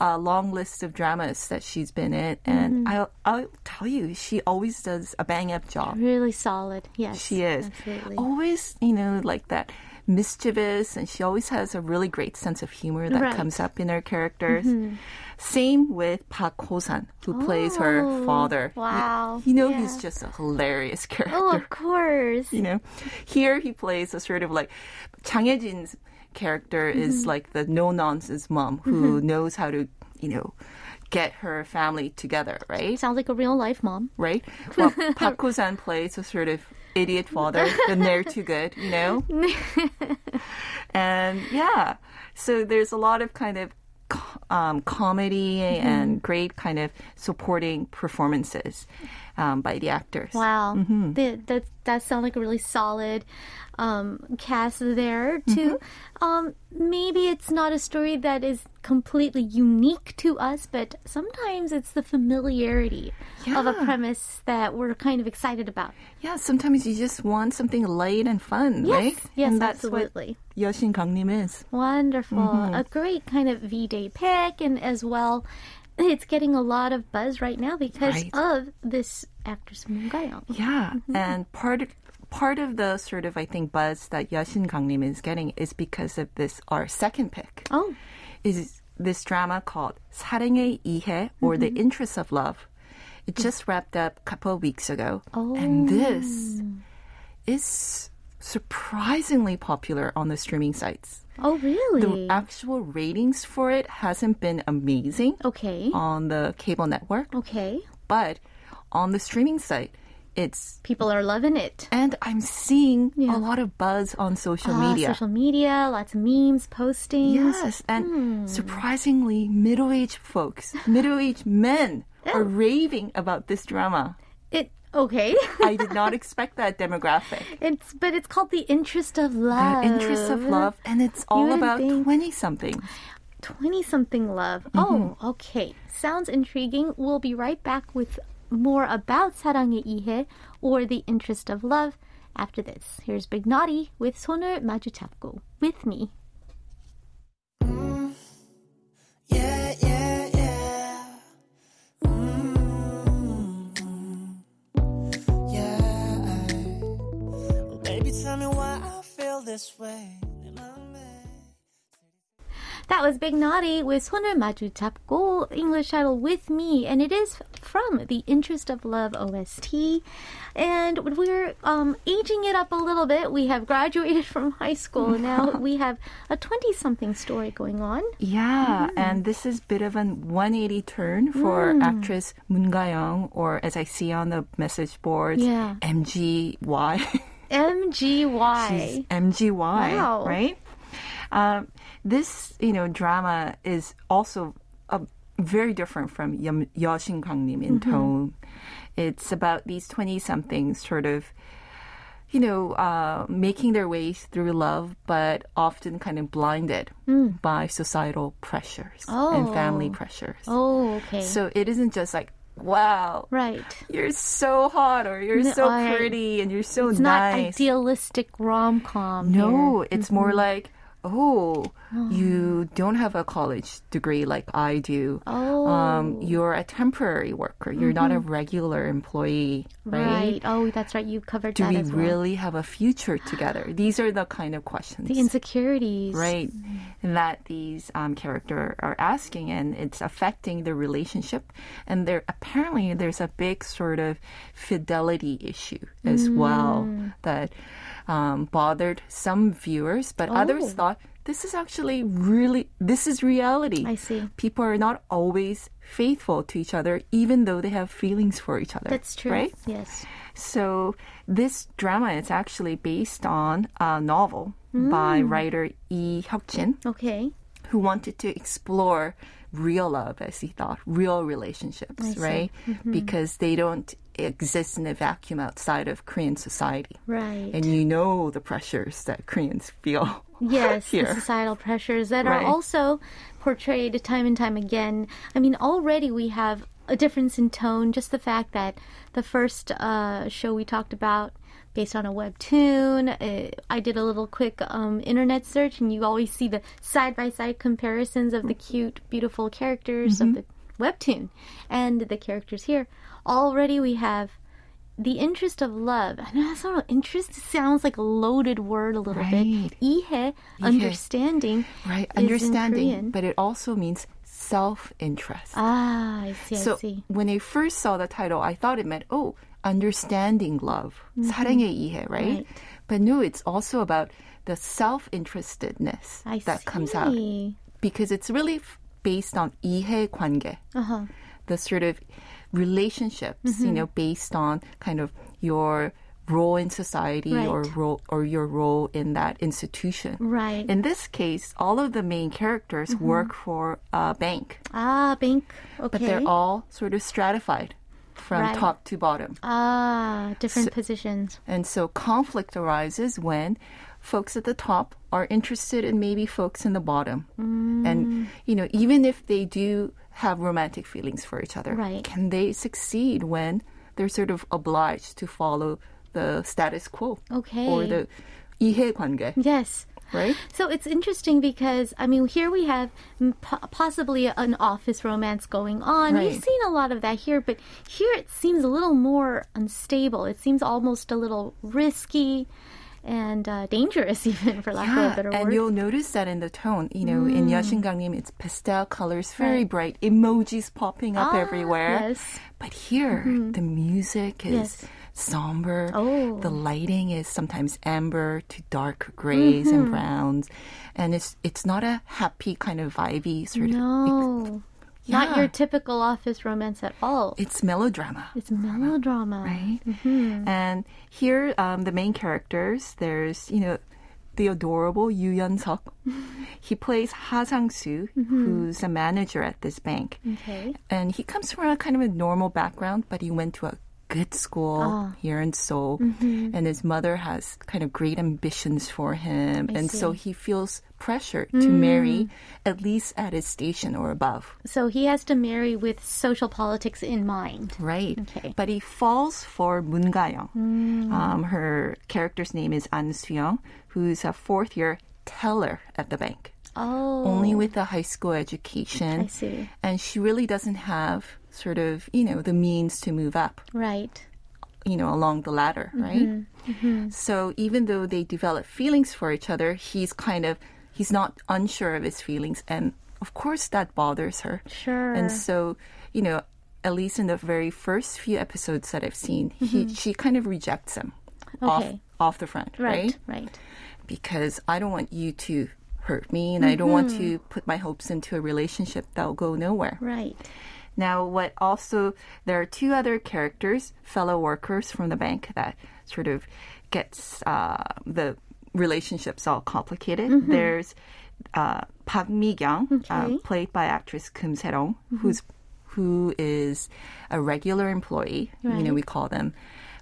a long list of dramas that she's been in. And I'll, I'll tell you, she always does a bang up job. really solid. Yes. She is. Absolutely. Always, you know, like that mischievous, and she always has a really great sense of humor that Right. Mm-hmm. comes up in her characters. Same with Park Ho-san, who plays her Oh, father. You- wow. You, know, Yeah. he's just a hilarious character. Oh, of course. You know, here he plays a sort of like Jang Hye-jin's character Mm-hmm. is like the no nonsense mom who knows how to, you know, get her family together, right? Sounds like a real life mom. right? Well, Park Ho-san plays a sort of idiot father, then they're too good, you know? and yeah, so there's a lot of kind of um, comedy Mm-hmm. and great kind of supporting performances um, by the actors. Wow. Mm-hmm. The, that that sounds like a really solid um, cast there too. Mm-hmm. Um, maybe it's not a story that is completely unique to us, but sometimes it's the familiarity of a premise that we're kind of excited about. Yeah, sometimes you just want something light and fun, Yes, right? yes, and that's absolutely. what Yoshin Gangnim is. Wonderful. Mm-hmm. A great kind of V Day pick, and as well, it's getting a lot of buzz right now because Right. of this actress Moon Ga-young. Yeah, Mm-hmm. and part of, part of the sort of I think buzz that Yashin Gangnim is getting is because of this our second pick Oh, is this drama called 사랑의 이해 or Mm-hmm. The Interest of Love. It just wrapped up a couple of weeks ago, Oh. and this is surprisingly popular on the streaming sites. oh, really? The actual ratings for it hasn't been amazing okay. on the cable network, Okay. but on the streaming site, it's People are loving it. And I'm seeing Yeah. a lot of buzz on social Ah, media. Social media, lots of memes, postings. Yes, and Hmm. surprisingly, middle-aged folks, middle-aged men are raving about this drama. It okay. I did not expect that demographic. it's but it's called the interest of The love. interest of love, and it's all wouldn't about think- 20-something. 20 something love. Mm-hmm. Oh, okay. Sounds intriguing. We'll be right back with more about 사랑의 이해 or the interest of love after this. Here's Big Naughty with 손을 마주 잡고 with me. this way. And I'm That was Big Naughty with 손을 마주 잡고 English title with me and it is from the Interest of Love OST and we're um, aging it up a little bit. We have graduated from high school now. we have a 20 something story going on. Yeah, Mm-hmm. and this is a bit of a 180 turn for Mm. actress Moon Ga-young, or as I see on the message boards, Yeah. MGY. MGY. She's MGY, Wow. right? Um, this, you know, drama is also a, very different from Yoshin Gangnim in Mm-hmm. tone. It's about these 20-somethings sort of, you know, uh, making their ways through love, but often kind of blinded by societal pressures and family Mm. Oh. pressures. Oh, okay. So it isn't just like, wow, right. you're so hot or you're No, so I- pretty and you're so It's not idealistic rom com. No, it's more mm-hmm. like, oh, you don't have a college degree like I do. Oh. Um, you're a temporary worker. You're not a regular employee, right? Right. Oh, that's right. You covered Do that we as well. really have a future together? These are the kind of questions. The insecurities. Right, that these um, character are asking, and it's affecting the relationship. And there apparently there's a big sort of fidelity issue as well Mm. that um, bothered some viewers, but others Oh. thought this is actually really this is reality. I see. People are not always faithful to each other, even though they have feelings for each other. That's true. right? Yes. So this drama is actually based on a novel by Mm. writer Lee Hyuk-jin, Okay. who wanted to explore real love, as he thought, real relationships, see. Mm-hmm. right? Because they don't exist in a vacuum outside of Korean society. Right. And you know the pressures that Koreans feel. Yes, the societal pressures that Right. are also portrayed time and time again. I mean, already we have a difference in tone. Just the fact that the first uh, show we talked about, based on a webtoon, uh, I did a little quick um, internet search, and you always see the side by side comparisons of the cute, beautiful characters Mm-hmm. of the webtoon and the characters here Already we have the interest of love. I know that's not interest sounds like a loaded word a little Right. bit. 이해, understanding. Right, is in understanding, Korean. but it also means self-interest. Ah, I see, I so see. when I first saw the title, I thought it meant oh, understanding love, 사랑의 이해, right? Right. But no, it's also about the self-interestedness I that comes out see. because it's really f- based on 이해 관계, Uh-huh. the sort of relationships, Mm-hmm. you know, based on kind of your role in society or role or your role in that institution. Right. In this case, all of the main characters Mm-hmm. work for a bank, ah, bank. Okay. but they're all sort of stratified from Right. top to bottom. ah, different positions. And so conflict arises when folks at the top are interested in maybe folks in the bottom. Mm. And, you know, even if they do have romantic feelings for each other, Right. can they succeed when they're sort of obliged to follow the status quo? Okay. Or the 이해관계, Yes. right? So it's interesting because I mean here we have mm, po- possibly an office romance going on. Right. We've seen a lot of that here, but here it seems a little more unstable. It seems almost a little risky and uh, dangerous even for lack yeah, of a better and word. And you'll notice that in the tone, you know, mm. in Yashin Gangnim it's pastel colors, very right. bright, emojis popping up ah, everywhere. Yes. But here mm-hmm. the music is yes. somber. Oh. The lighting is sometimes amber to dark grays mm-hmm. and browns. And it's it's not a happy kind of vibey sort no. of no, not your typical office romance at all. It's melodrama. It's melodrama, right? Mm-hmm. And here, um, the main characters, there's, you know, the adorable Yu Yeon-seok. he plays Ha Sang-soo, who's a manager at this bank. Okay. And he comes from a kind of a normal background, but he went to a good school Ah. here in Seoul. And his mother has kind of great ambitions for him. I and so he feels pressure to marry at least at his station or above. So he has to marry with social politics in mind. Right. Okay. But he falls for Moon Ga-young. Mm. Um, her character's name is An Soo-young, who's a fourth year teller at the bank. Oh, Only with a high school education. I see. And she really doesn't have sort of, you know, the means to move up, Right. you know, along the ladder, mm-hmm. right? Mm-hmm. So even though they develop feelings for each other, he's kind of, he's not unsure of his feelings. And of course that bothers her. Sure. And so, you know, at least in the very first few episodes that I've seen, he, mm-hmm. she kind of rejects him off, Okay. off the front, right, right? right. Because I don't want you to hurt me and I don't want Mm-hmm. to put my hopes into a relationship that'll go nowhere. Right. Now, what also, there are two other characters, fellow workers from the bank, that sort of gets uh, the relationships all complicated. There's uh, Park Mi-kyung, uh, Mm-hmm. Played by actress Keum Sae-rok, who's who is a regular employee. You know, we call them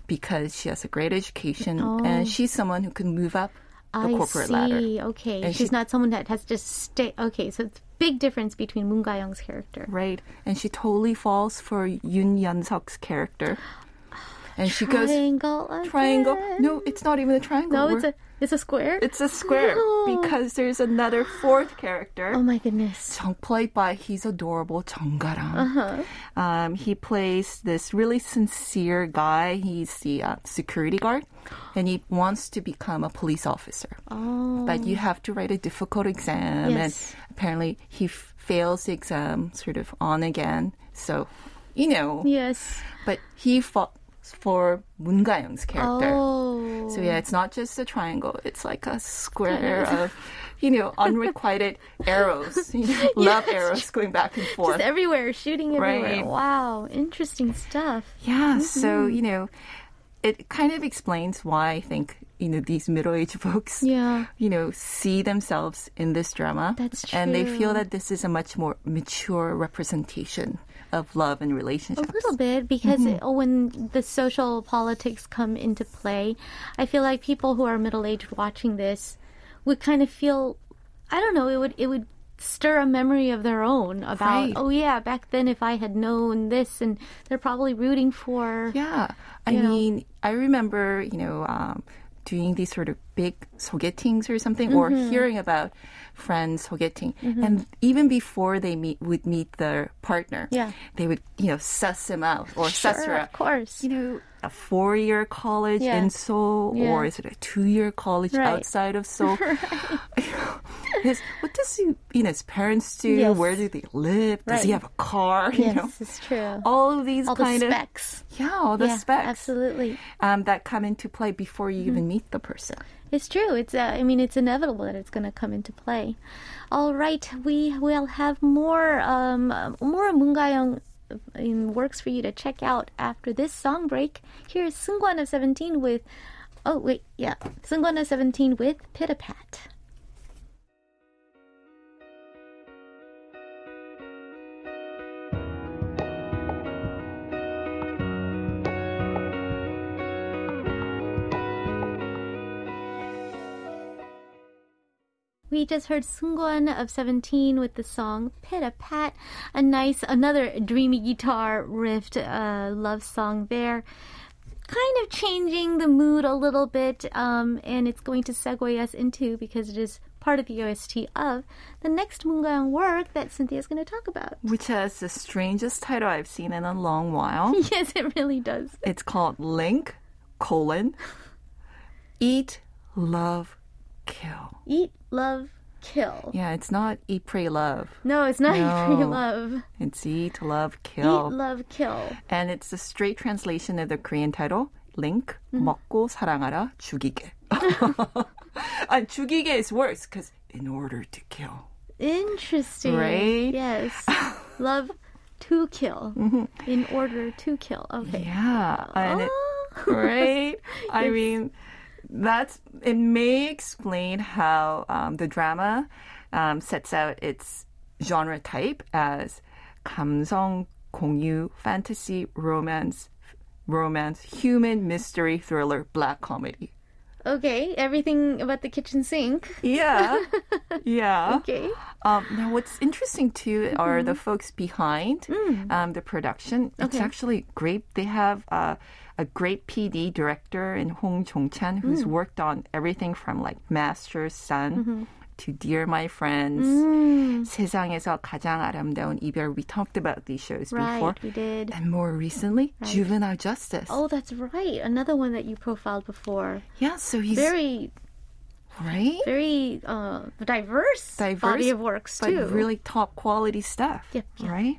because she has a great education Oh. and she's someone who can move up the I corporate see. ladder. Okay, And she's she- not someone that has to stay. Okay, so it's big difference between Moon Ga-young's character. Right. And she totally falls for Yoon Yeon-seok's character. And she goes Triangle. Again. triangle. No, it's not even a triangle. No, it's We're- a it's a square. it's a square No. because there's another fourth character. oh my goodness. Played by he's adorable Jung Ga-ram. Uh-huh. Um, he plays this really sincere guy. He's the uh, security guard, and he wants to become a police officer. Oh. But you have to write a difficult exam, Yes. and apparently he f- fails the exam sort of on again. So, you know, Yes. but he fought for Moon Ga-young's character. Oh. So yeah, it's not just a triangle; it's like a square of, you know, unrequited arrows, you know, love arrows going back and forth. Just everywhere, shooting everywhere. Right. Wow, interesting stuff. Yeah, so, Mm-hmm. you know, it kind of explains why I think, you know, these middle aged folks, Yeah. you know, see themselves in this drama. That's true. And they feel that this is a much more mature representation of love and relationships? A little bit because Mm-hmm. it- when the social politics come into play, I feel like people who are middle aged watching this would kind of feel, I don't know, it would it would stir a memory of their own about, Right. oh yeah, back then if I had known this, and they're probably rooting for. Yeah. I know. mean, I remember, you know, um, doing these sort of big sogetings or something, or Mm-hmm. hearing about friends sogeting. And even before they meet, would meet their partner, Yeah. they would, you know, suss him out or suss Sure, her of course. You know, a four year college Yeah. in Seoul, Yeah. or is it a two year college Right. outside of Seoul? what does he, you know, his parents do? Yes. Where do they live? Does he have a car? You Yes, know, it's true. all of these All the kind of specs. yeah, all the yeah, specs absolutely. um, that come into play before you Mm-hmm. even meet the person. It's true. It's uh, I mean it's inevitable that it's going to come into play. All right, we will have more um uh, more Moongayoung in works for you to check out after this song break. Here's Seungkwan of 17 with Oh wait, yeah. Seungkwan of 17 with Pitta We just heard Seungkwan of 17 with the song Pitta Pat, a nice, another dreamy guitar riffed uh, love song there. Kind of changing the mood a little bit, um, and it's going to segue us into, because it is part of the OST of the next Mungang work that Cynthia is going to talk about. Which has the strangest title I've seen in a long while. Yes, it really does. it's called Link, colon, Eat, Love, Kill. Eat, love, kill. Yeah, it's not Eat, Pray, Love. No, it's not Eat, Free No. Love. It's Eat, Love, Kill. Eat, love, kill. And it's a straight translation of the Korean title, Link, Mm-hmm. 먹고 사랑하라, 죽이게. and 죽이게 is worse because in order to kill. Interesting. Right? Yes. Love to kill in order to kill. Okay. Yeah. And it, Oh. right? I mean, that's it may explain how um, the drama um, sets out its genre type as 감성 공유, fantasy, romance, romance, human mystery thriller, black comedy. Okay. Everything about the kitchen sink. Yeah, yeah. Okay. Um, now, what's interesting too are the folks behind um, the production. It's Okay. actually great. They have uh, a great PD director in Hong Jong Chan, who's mm. worked on everything from like Master's Sun mm-hmm. to Dear My Friends, mm. 세상에서 가장 아름다운 이별. We talked about these shows right, before. we did. And more recently, right. Juvenile Justice. Oh, that's right. Another one that you profiled before. Yeah, so he's... Very right? Very uh, diverse, diverse body of works too. Really top quality stuff. Yep. yep. Right.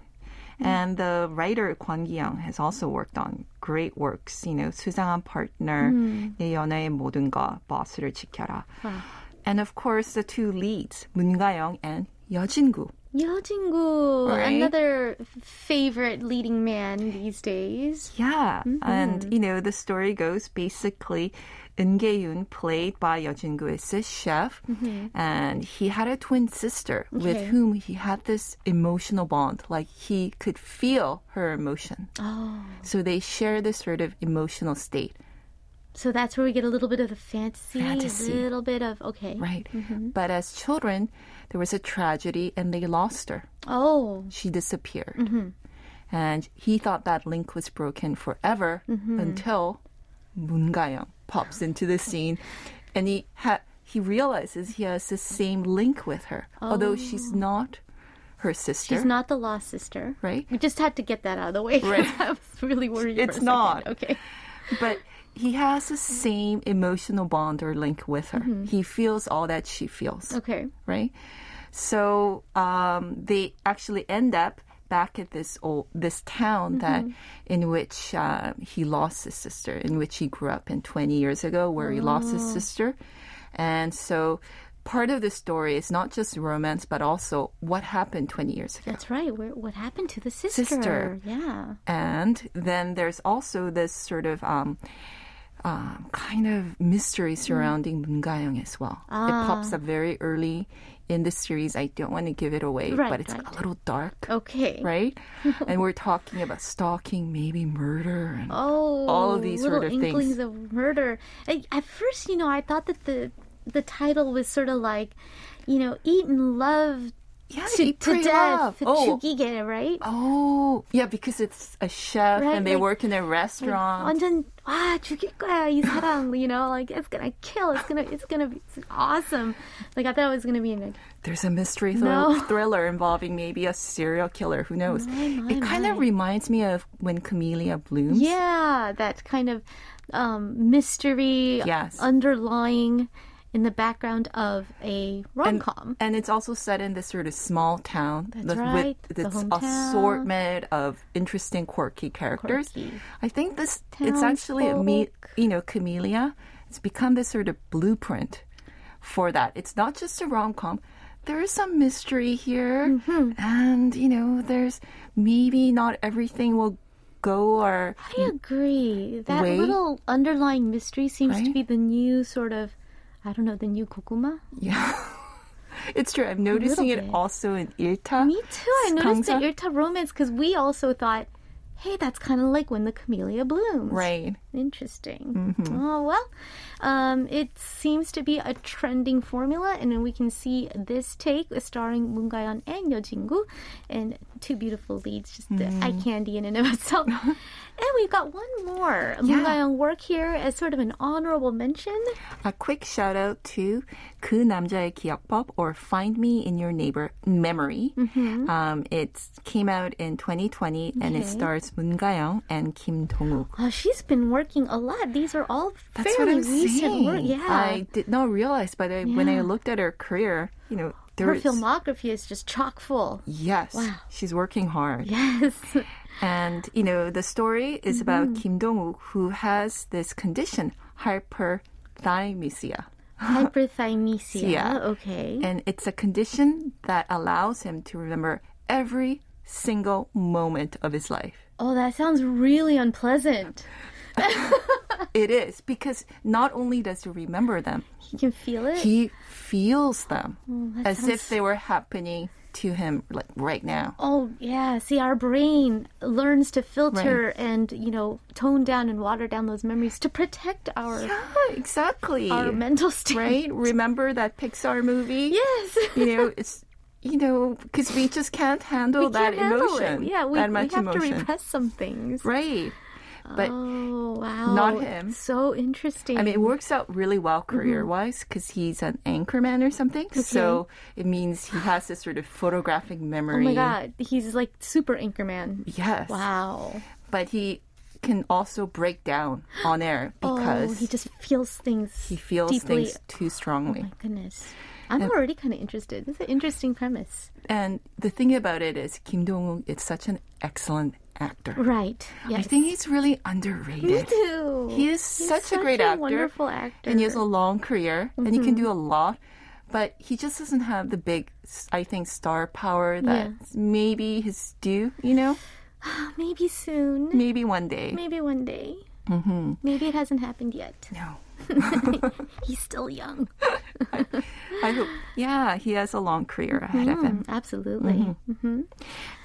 Mm-hmm. And the writer Kwon Ki-young has also worked on great works. You know, 수상한 partner, mm. 내 연애의 모든 것, 지켜라. And of course, the two leads, 문가영 and 여진구. Yeojingu, right? another favorite leading man these days. Yeah, mm-hmm. and you know the story goes basically, Eun Gye-hoon, played by Yeojingu, is a chef, mm-hmm. and he had a twin sister okay. with whom he had this emotional bond. Like he could feel her emotion. Oh. So they share this sort of emotional state. So that's where we get a little bit of the fantasy, fantasy. a little bit of okay, right. Mm-hmm. But as children there was a tragedy and they lost her. Oh, She disappeared. Mm-hmm. And he thought that link was broken forever mm-hmm. until Moon Ga-young pops into the scene and he ha- he realizes he has the same link with her, although she's oh. not her sister. she's not the lost sister, Right. We just had to get that out of the way. Right. I was really worried. It's a second. not. okay. But he has the same emotional bond or link with her. He feels all that she feels. Okay. right? So um, they actually end up back at this old this town that in which uh, he lost his sister, in which he grew up in 20 years ago, where he lost his sister, and so part of the story is not just romance, but also what happened 20 years ago. That's right. Where, what happened to the sister? Sister. Yeah. And then there's also this sort of um, um, kind of mystery surrounding Moon Ga-young as well. It Ah. pops up very early in the series. I don't want to give it away, Right, but it's right. a little dark, Okay. right? and we're talking about stalking, maybe murder. And, Oh, All of these sort of inklings things. of murder. I, at first, you know, I thought that the the title was sort of like, you know, eat and love yeah, to, eat, to pray, death, love. Oh, 죽이게, right? oh, yeah, because it's a chef Right, and they like- work in a restaurant. 완전 와 죽일 거야 이 사람, you know, like it's gonna kill, it's gonna, it's gonna be it's awesome. Like I thought it was gonna be like, There's a mystery No. thrill- thriller involving maybe a serial killer. Who knows? My, my, it kind of my. reminds me of when Camellia blooms. yeah, that kind of um, mystery Yes. underlying in the background of a rom com. and it's also set in this sort of small town That's with- right, with hometown. assortment of interesting, quirky characters. Quirky. I think this it's actually a me, you know, Camellia. It's become this sort of blueprint for that. It's not just a rom com. There is some mystery here, Mm-hmm. and you know, there's maybe not everything will go or I agree. That way. little underlying mystery seems to be the new sort of, I don't know, the new kokuma. Yeah. It's true. I'm noticing it also in Ilta. Me too. I noticed the. Irta romance because we also thought, hey, that's kind of like when the camellia blooms. Right. Interesting. Mm-hmm. Oh, well, um, it seems to be a trending formula, and we can see this take starring Moon Ga-young and Yo Jin Gu, and two beautiful leads, just mm. the eye mm. candy in and of itself. and we've got one more yeah. Moon Ga-young work here as sort of an honorable mention. A quick shout out to 그 남자의 기억법 or Find Me in Your Neighbor Memory. Mm-hmm. Um, it came out in 2020, okay. and it stars Moon Ga-young and Kim Dong-wook. Oh, she's been working a lot. These are all That's fairly what I'm recent saying. work. Yeah. I did not realize, but I, when I looked at her career, you know, there Her was filmography is just chock full. yes, Wow. she's working hard. Yes. And, you know, the story is Mm-hmm. about Kim Dong-wook who has this condition, hyperthymesia. Hyperthymesia. Yeah. Okay. And it's a condition that allows him to remember every single moment of his life. oh, that sounds really unpleasant. It is because not only does he remember them, he can feel it. he feels them Oh, as if they were happening to him like right now. Oh yeah, see our brain learns to filter and you know tone down and water down those memories to protect our Yeah, exactly. our mental state. right? Remember that Pixar movie? Yes. You know, it's you know because we just can't handle we that can't handle emotion. it. Yeah, we, that we much have to repress some things. Right. But oh wow, not him. So interesting. I mean, it works out really well Mm-hmm. career wise because he's an anchorman or something. So it means he has this sort of photographic memory. oh my god, he's like super anchorman. Yes. Wow. But he can also break down on air because oh, he just feels things. he feels deeply. things too Oh strongly. my goodness. I'm already kind of interested. It's an interesting premise. And the thing about it is, Kim Dong-wook is such an excellent actor. Right. Yes. I think he's really Me underrated. too. He is He's such, a great actor. wonderful actor. And he has a long career and he Mm-hmm. can do a lot. But he just doesn't have the big, I think, star power that Yeah. maybe his due, you know? Maybe soon. Maybe one day. Maybe one day. Mm-hmm. Maybe it hasn't happened yet. No. He's still young. I hope. Yeah, he has a long career ahead of him. Mm, absolutely. Mm-hmm.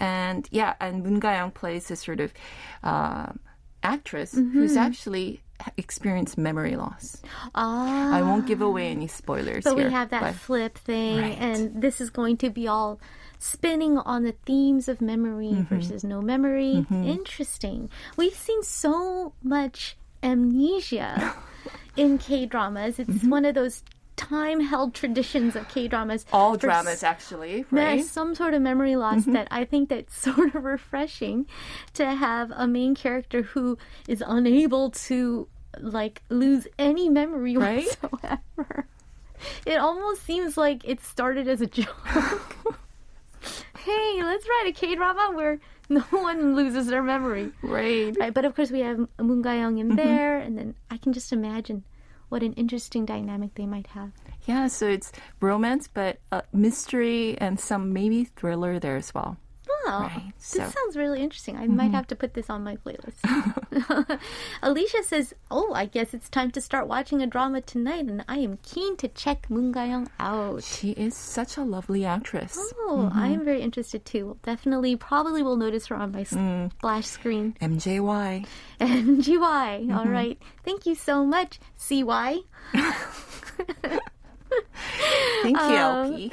And yeah, and Moon Ga-young plays this sort of uh, actress who's Mm-hmm. actually experienced memory loss. Ah. I won't give away any spoilers But here. we have that but- flip thing, Right. and this is going to be all spinning on the themes of memory Mm-hmm. versus no memory. Interesting. We've seen so much amnesia in K dramas. It's Mm-hmm. one of those time held traditions of K dramas. all dramas actually, right? There's some sort of memory loss Mm-hmm. that I think that's sort of refreshing to have a main character who is unable to like lose any memory Right? whatsoever. It almost seems like it started as a joke. hey, let's write a K drama where no one loses their memory. Right. Right, but of course we have Moon Ga-young Mm-hmm. in there, and then I can just imagine what an interesting dynamic they might have. Yeah, so it's romance, but uh, mystery and some maybe thriller there as well. Oh, Right, this so- Mm-hmm. sounds really interesting. I might have to put this on my playlist. Alicia says, "Oh, I guess it's time to start watching a drama tonight, and I am keen to check Moon Ga-young out." She is such a lovely actress. Oh, I am very interested too. Definitely, probably will notice her on my Mm. splash screen. MJY. MGY. All right. Thank you so much, CY. Thank you, Um, LP.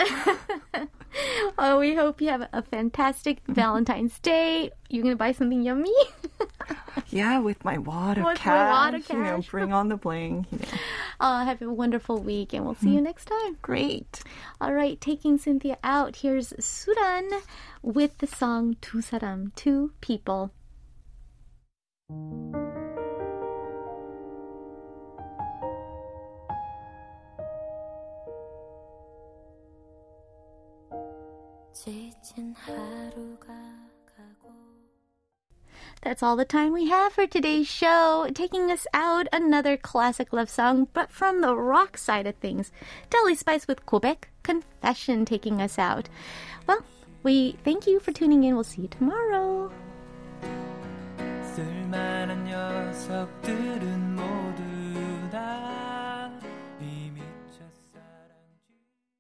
Oh, we hope you have a fantastic Valentine's Day. You're gonna buy something yummy. yeah, with my wad of With cash. wad of You know, cash. bring on the bling. You know. uh, have a wonderful week, and we'll see you next time. Great. All right, taking Cynthia out. Here's Suran with the song "Tu Saram," two people. That's all the time we have for today's show. Taking us out, another classic love song, but from the rock side of things. Deli Spice with Gobaek Confession taking us out. Well, we thank you for tuning in. We'll see you tomorrow.